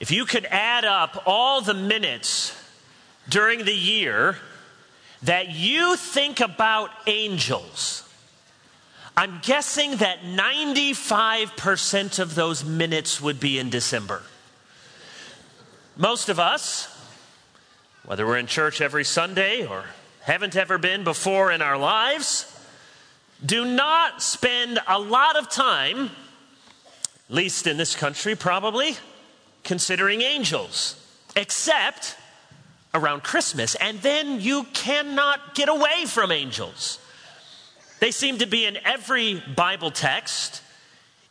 If you could add up all the minutes during the year that you think about angels, I'm guessing that 95% of those minutes would be in December. Most of us, whether we're in church every Sunday or haven't ever been before in our lives, do not spend a lot of time, least in this country probably, considering angels, except around Christmas. And then you cannot get away from angels. They seem to be in every Bible text,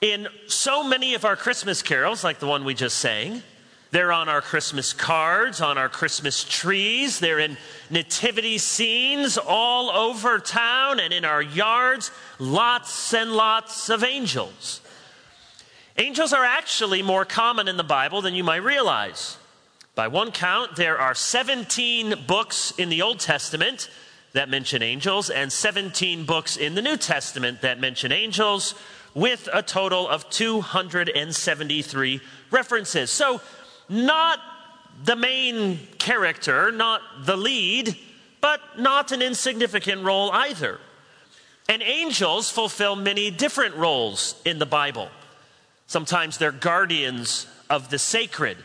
in so many of our Christmas carols, like the one we just sang. They're on our Christmas cards, on our Christmas trees. They're in nativity scenes all over town and in our yards. Lots and lots of angels. Angels are actually more common in the Bible than you might realize. By one count, there are 17 books in the Old Testament that mention angels and 17 books in the New Testament that mention angels, with a total of 273 references. So, not the main character, not the lead, but not an insignificant role either. And angels fulfill many different roles in the Bible. Sometimes they're guardians of the sacred.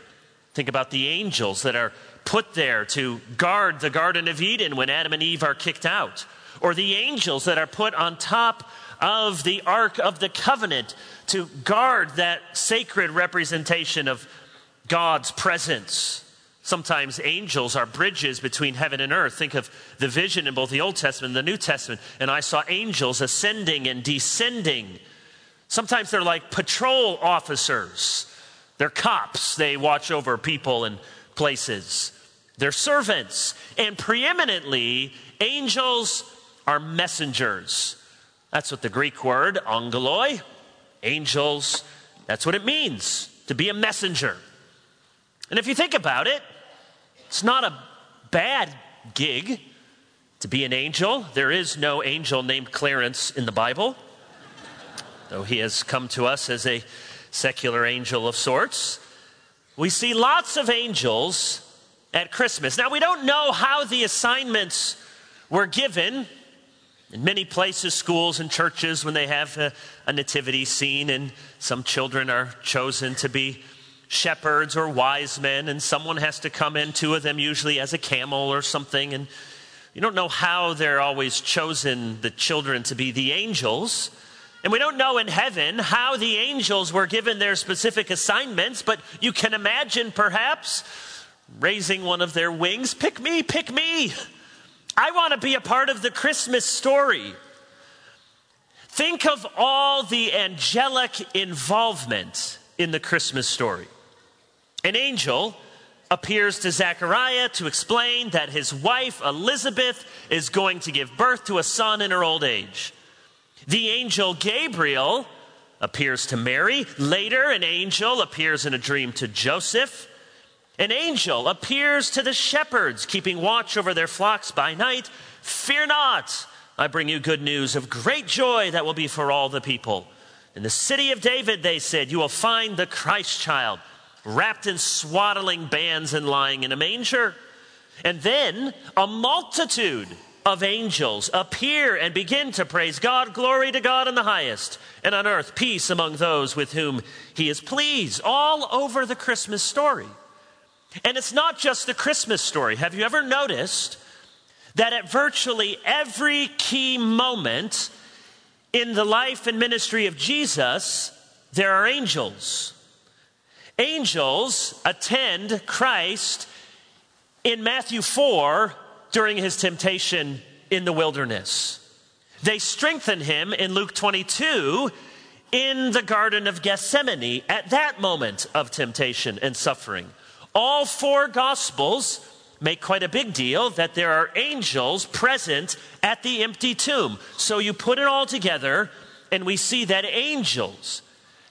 Think about the angels that are put there to guard the Garden of Eden when Adam and Eve are kicked out, or the angels that are put on top of the Ark of the Covenant to guard that sacred representation of God's presence. Sometimes angels are bridges between heaven and earth. Think of the vision in both the Old Testament and the New Testament. And I saw angels ascending and descending Sometimes they're like patrol officers. They're cops. They watch over people and places. They're servants. And preeminently, angels are messengers. That's what the Greek word, angeloi, angels, that's what it means to be a messenger. And if you think about it, it's not a bad gig to be an angel. There is no angel named Clarence in the Bible though he has come to us as a secular angel of sorts. We see lots of angels at Christmas. Now, we don't know how the assignments were given. In many places, schools and churches, when they have a, a, nativity scene, and some children are chosen to be shepherds or wise men, and someone has to come in, two of them usually as a camel or something. And you don't know how they're always chosen, the children, to be the angels. And we don't know in heaven how the angels were given their specific assignments, but you can imagine perhaps raising one of their wings pick me, pick me. I want to be a part of the Christmas story. Think of all the angelic involvement in the Christmas story. An angel appears to Zechariah to explain that his wife Elizabeth is going to give birth to a son in her old age. The angel Gabriel appears to Mary. Later, an angel appears in a dream to Joseph. An angel appears to the shepherds, keeping watch over their flocks by night. Fear not, I bring you good news of great joy that will be for all the people. In the city of David, they said, you will find the Christ child wrapped in swaddling bands and lying in a manger. And then a multitude of angels appear and begin to praise God. Glory to God in the highest, and on earth peace among those with whom he is pleased. All over the Christmas story. And it's not just the Christmas story. Have you ever noticed that at virtually every key moment in the life and ministry of Jesus, there are angels? Angels attend Christ in Matthew 4 during his temptation in the wilderness. They strengthen him in Luke 22 in the Garden of Gethsemane at that moment of temptation and suffering. All four Gospels make quite a big deal that there are angels present at the empty tomb. So you put it all together, and we see that angels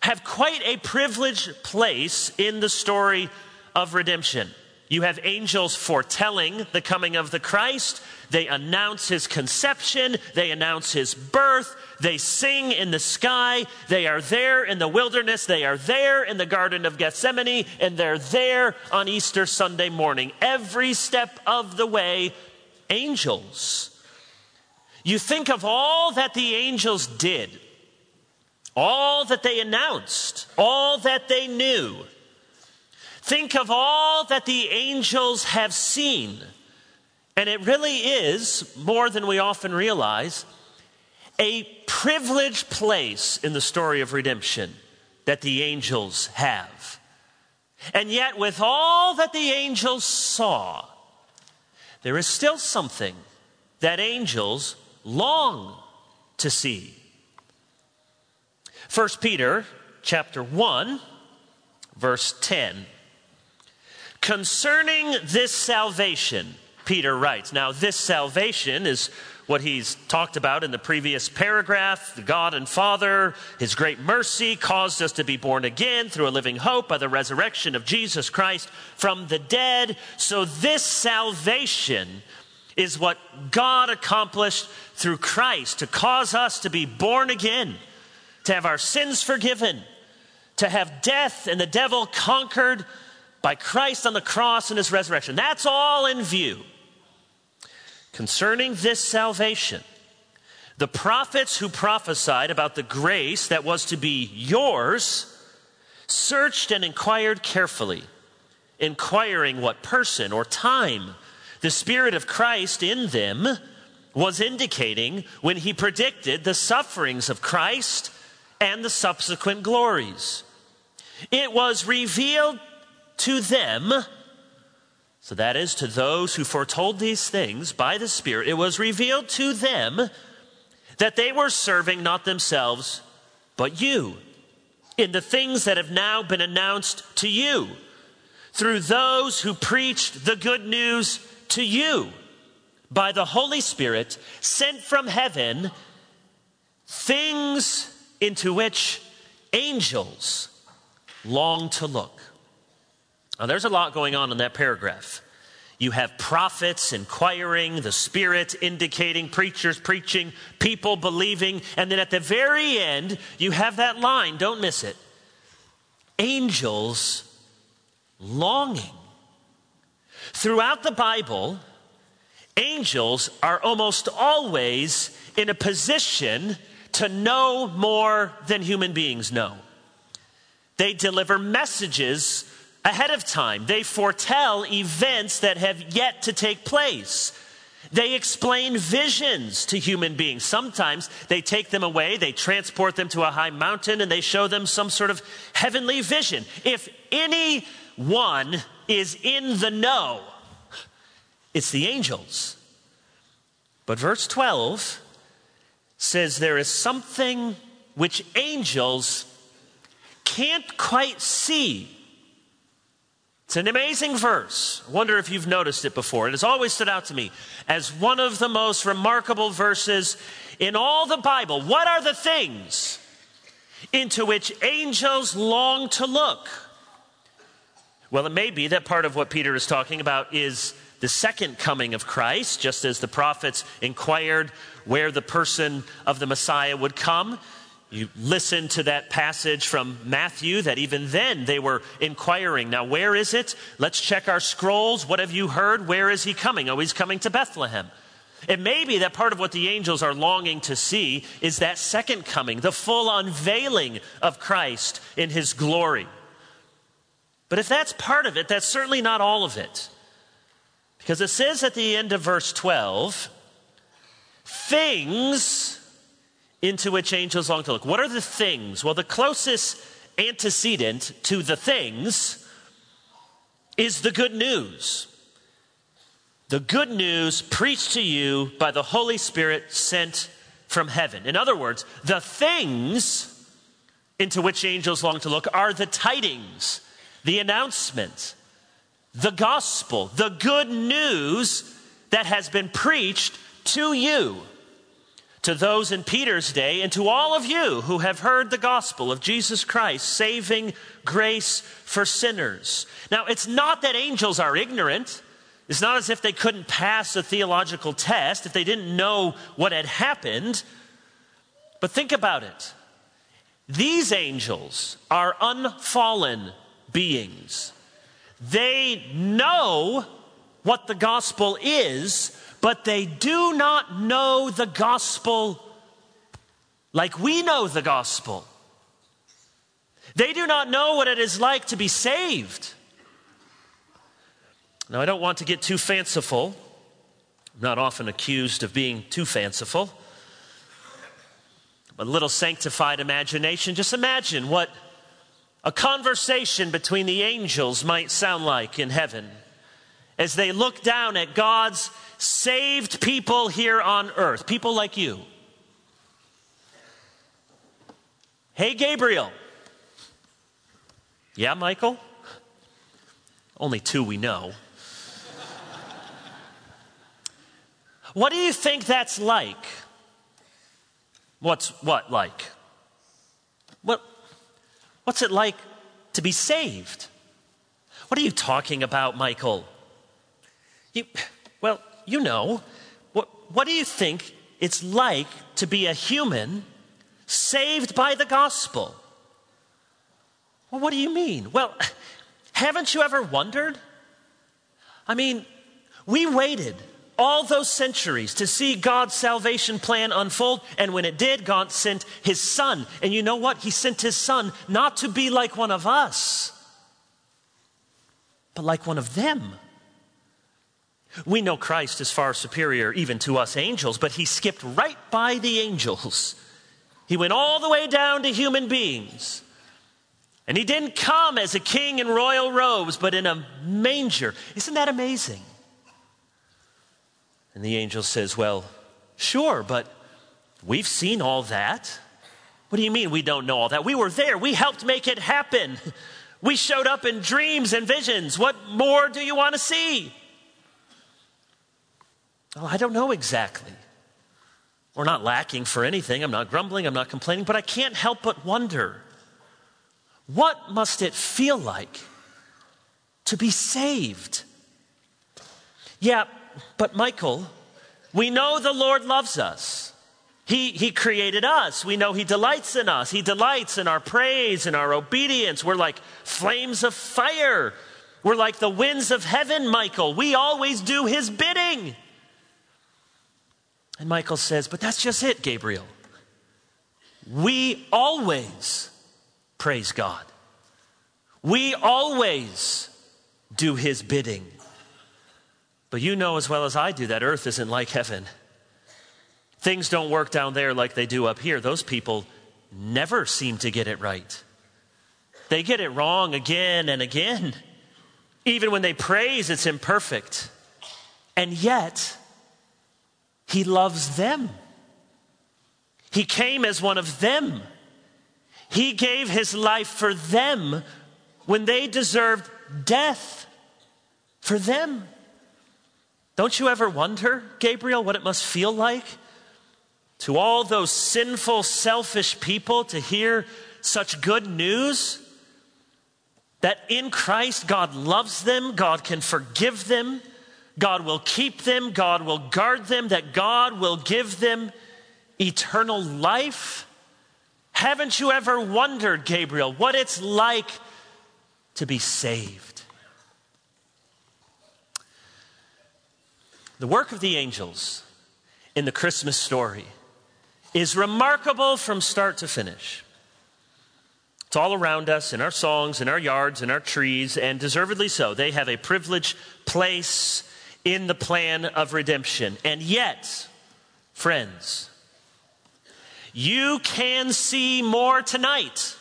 have quite a privileged place in the story of redemption. You have angels foretelling the coming of the Christ. They announce his conception. They announce his birth. They sing in the sky. They are there in the wilderness. They are there in the Garden of Gethsemane. And they're there on Easter Sunday morning. Every step of the way, angels. You think of all that the angels did, all that they announced, all that they knew. Think of all that the angels have seen. And it really is, more than we often realize, a privileged place in the story of redemption that the angels have. And yet, with all that the angels saw, there is still something that angels long to see. 1 Peter chapter 1 verse 10 Concerning this salvation Peter writes. Now this salvation is what he's talked about in the previous paragraph. The God and Father, his great mercy caused us to be born again through a living hope by the resurrection of Jesus Christ from the dead. So this salvation is what God accomplished through Christ to cause us to be born again, to have our sins forgiven, to have death and the devil conquered by Christ on the cross and his resurrection. That's all in view. Concerning this salvation, the prophets who prophesied about the grace that was to be yours searched and inquired carefully, inquiring what person or time the Spirit of Christ in them was indicating when he predicted the sufferings of Christ and the subsequent glories. It was revealed to them, so that is to those who foretold these things by the Spirit, it was revealed to them that they were serving not themselves, but you, in the things that have now been announced to you through those who preached the good news to you by the Holy Spirit sent from heaven things into which angels long to look. Now, there's a lot going on in that paragraph. You have prophets inquiring, the Spirit indicating, preachers preaching, people believing, and then at the very end, you have that line, don't miss it angels longing Throughout the Bible, angels are almost always in a position to know more than human beings know. They deliver messages ahead of time, they foretell events that have yet to take place. They explain visions to human beings. Sometimes they take them away, they transport them to a high mountain, and they show them some sort of heavenly vision. If anyone is in the know. It's the angels. But verse 12 says there is something which angels can't quite see. It's an amazing verse. I wonder if you've noticed it before. It has always stood out to me as one of the most remarkable verses in all the Bible. What are the things into which angels long to look? Well, it may be that part of what Peter is talking about is the second coming of Christ, just as the prophets inquired where the person of the Messiah would come. You listen to that passage from Matthew that even then they were inquiring. Now, where is it? Let's check our scrolls. What have you heard? Where is he coming? Oh, he's coming to Bethlehem. It may be that part of what the angels are longing to see is that second coming, the full unveiling of Christ in his glory. But if that's part of it, that's certainly not all of it. Because it says at the end of verse 12, things into which angels long to look. What are the things? Well, the closest antecedent to the things is the good news. The good news preached to you by the Holy Spirit sent from heaven. In other words, the things into which angels long to look are the tidings the announcement, the gospel, the good news that has been preached to you, to those in Peter's day and to all of you who have heard the gospel of Jesus Christ, saving grace for sinners. Now, it's not that angels are ignorant. It's not as if they couldn't pass a theological test, if they didn't know what had happened. But think about it. These angels are unfallen beings. They know what the gospel is, but they do not know the gospel like we know the gospel. They do not know what it is like to be saved. Now, I don't want to get too fanciful. I'm not often accused of being too fanciful. A little sanctified imagination, just imagine what a conversation between the angels might sound like in heaven as they look down at God's saved people here on earth, people like you. Hey, Gabriel. Yeah, Michael? Only two we know. what do you think that's like? What's what like? What, what's it like to be saved? What are you talking about, Michael? You, well, you know. What, what do you think it's like to be a human saved by the gospel? Well, what do you mean? Well, haven't you ever wondered? I mean, we waited all those centuries to see God's salvation plan unfold. And when it did, God sent his son. And you know what? He sent his son not to be like one of us, but like one of them. We know Christ is far superior even to us angels, but he skipped right by the angels. He went all the way down to human beings. And he didn't come as a king in royal robes, but in a manger. Isn't that amazing? And the angel says, Well, sure, but we've seen all that. What do you mean we don't know all that? We were there, we helped make it happen. We showed up in dreams and visions. What more do you want to see? Well, I don't know exactly. We're not lacking for anything. I'm not grumbling. I'm not complaining. But I can't help but wonder what must it feel like to be saved? Yeah, but Michael, we know the Lord loves us. He, he created us. We know He delights in us. He delights in our praise and our obedience. We're like flames of fire. We're like the winds of heaven, Michael. We always do His bidding. And Michael says, But that's just it, Gabriel. We always praise God, we always do his bidding. But you know as well as I do that earth isn't like heaven. Things don't work down there like they do up here. Those people never seem to get it right. They get it wrong again and again. Even when they praise, it's imperfect. And yet, he loves them. He came as one of them. He gave his life for them when they deserved death for them. Don't you ever wonder, Gabriel, what it must feel like to all those sinful, selfish people to hear such good news? That in Christ, God loves them, God can forgive them, God will keep them, God will guard them, that God will give them eternal life. Haven't you ever wondered, Gabriel, what it's like to be saved? The work of the angels in the Christmas story is remarkable from start to finish. It's all around us in our songs, in our yards, in our trees, and deservedly so. They have a privileged place in the plan of redemption. And yet, friends, you can see more tonight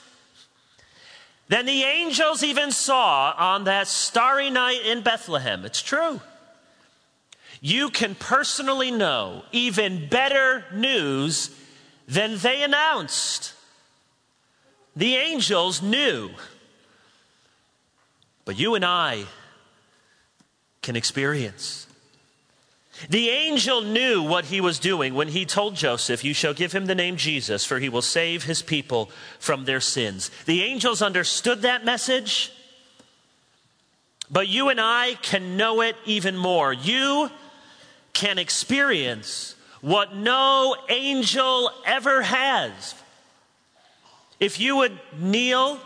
than the angels even saw on that starry night in Bethlehem. It's true. You can personally know even better news than they announced. The angels knew. But you and I can experience. The angel knew what he was doing when he told Joseph, You shall give him the name Jesus, for he will save his people from their sins. The angels understood that message, but you and I can know it even more. You can experience what no angel ever has. If you would kneel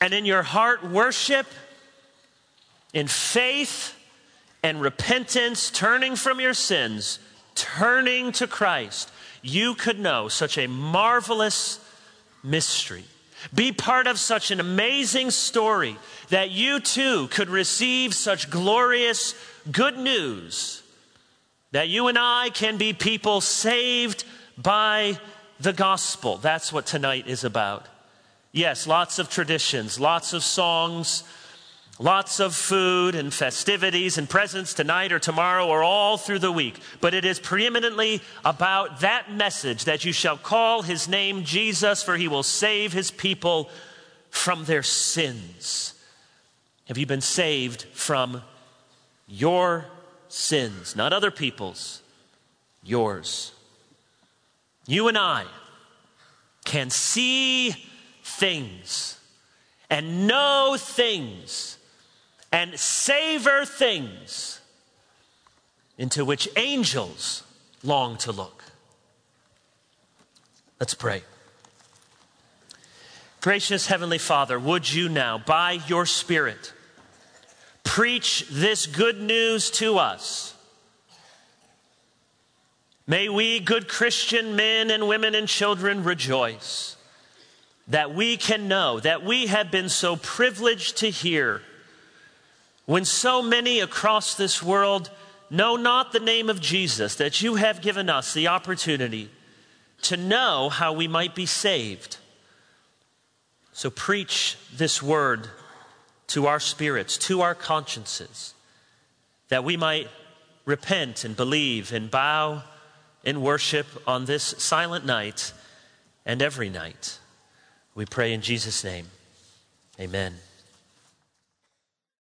and in your heart worship in faith and repentance, turning from your sins, turning to Christ, you could know such a marvelous mystery. Be part of such an amazing story that you too could receive such glorious good news that you and I can be people saved by the gospel. That's what tonight is about. Yes, lots of traditions, lots of songs, Lots of food and festivities and presents tonight or tomorrow or all through the week. But it is preeminently about that message that you shall call his name Jesus, for he will save his people from their sins. Have you been saved from your sins? Not other people's, yours. You and I can see things and know things and savor things into which angels long to look. Let's pray. Gracious Heavenly Father, would you now, by your Spirit, preach this good news to us? May we, good Christian men and women and children, rejoice that we can know that we have been so privileged to hear when so many across this world know not the name of Jesus, that you have given us the opportunity to know how we might be saved. So preach this word to our spirits, to our consciences, that we might repent and believe and bow in worship on this silent night and every night. We pray in Jesus' name. Amen.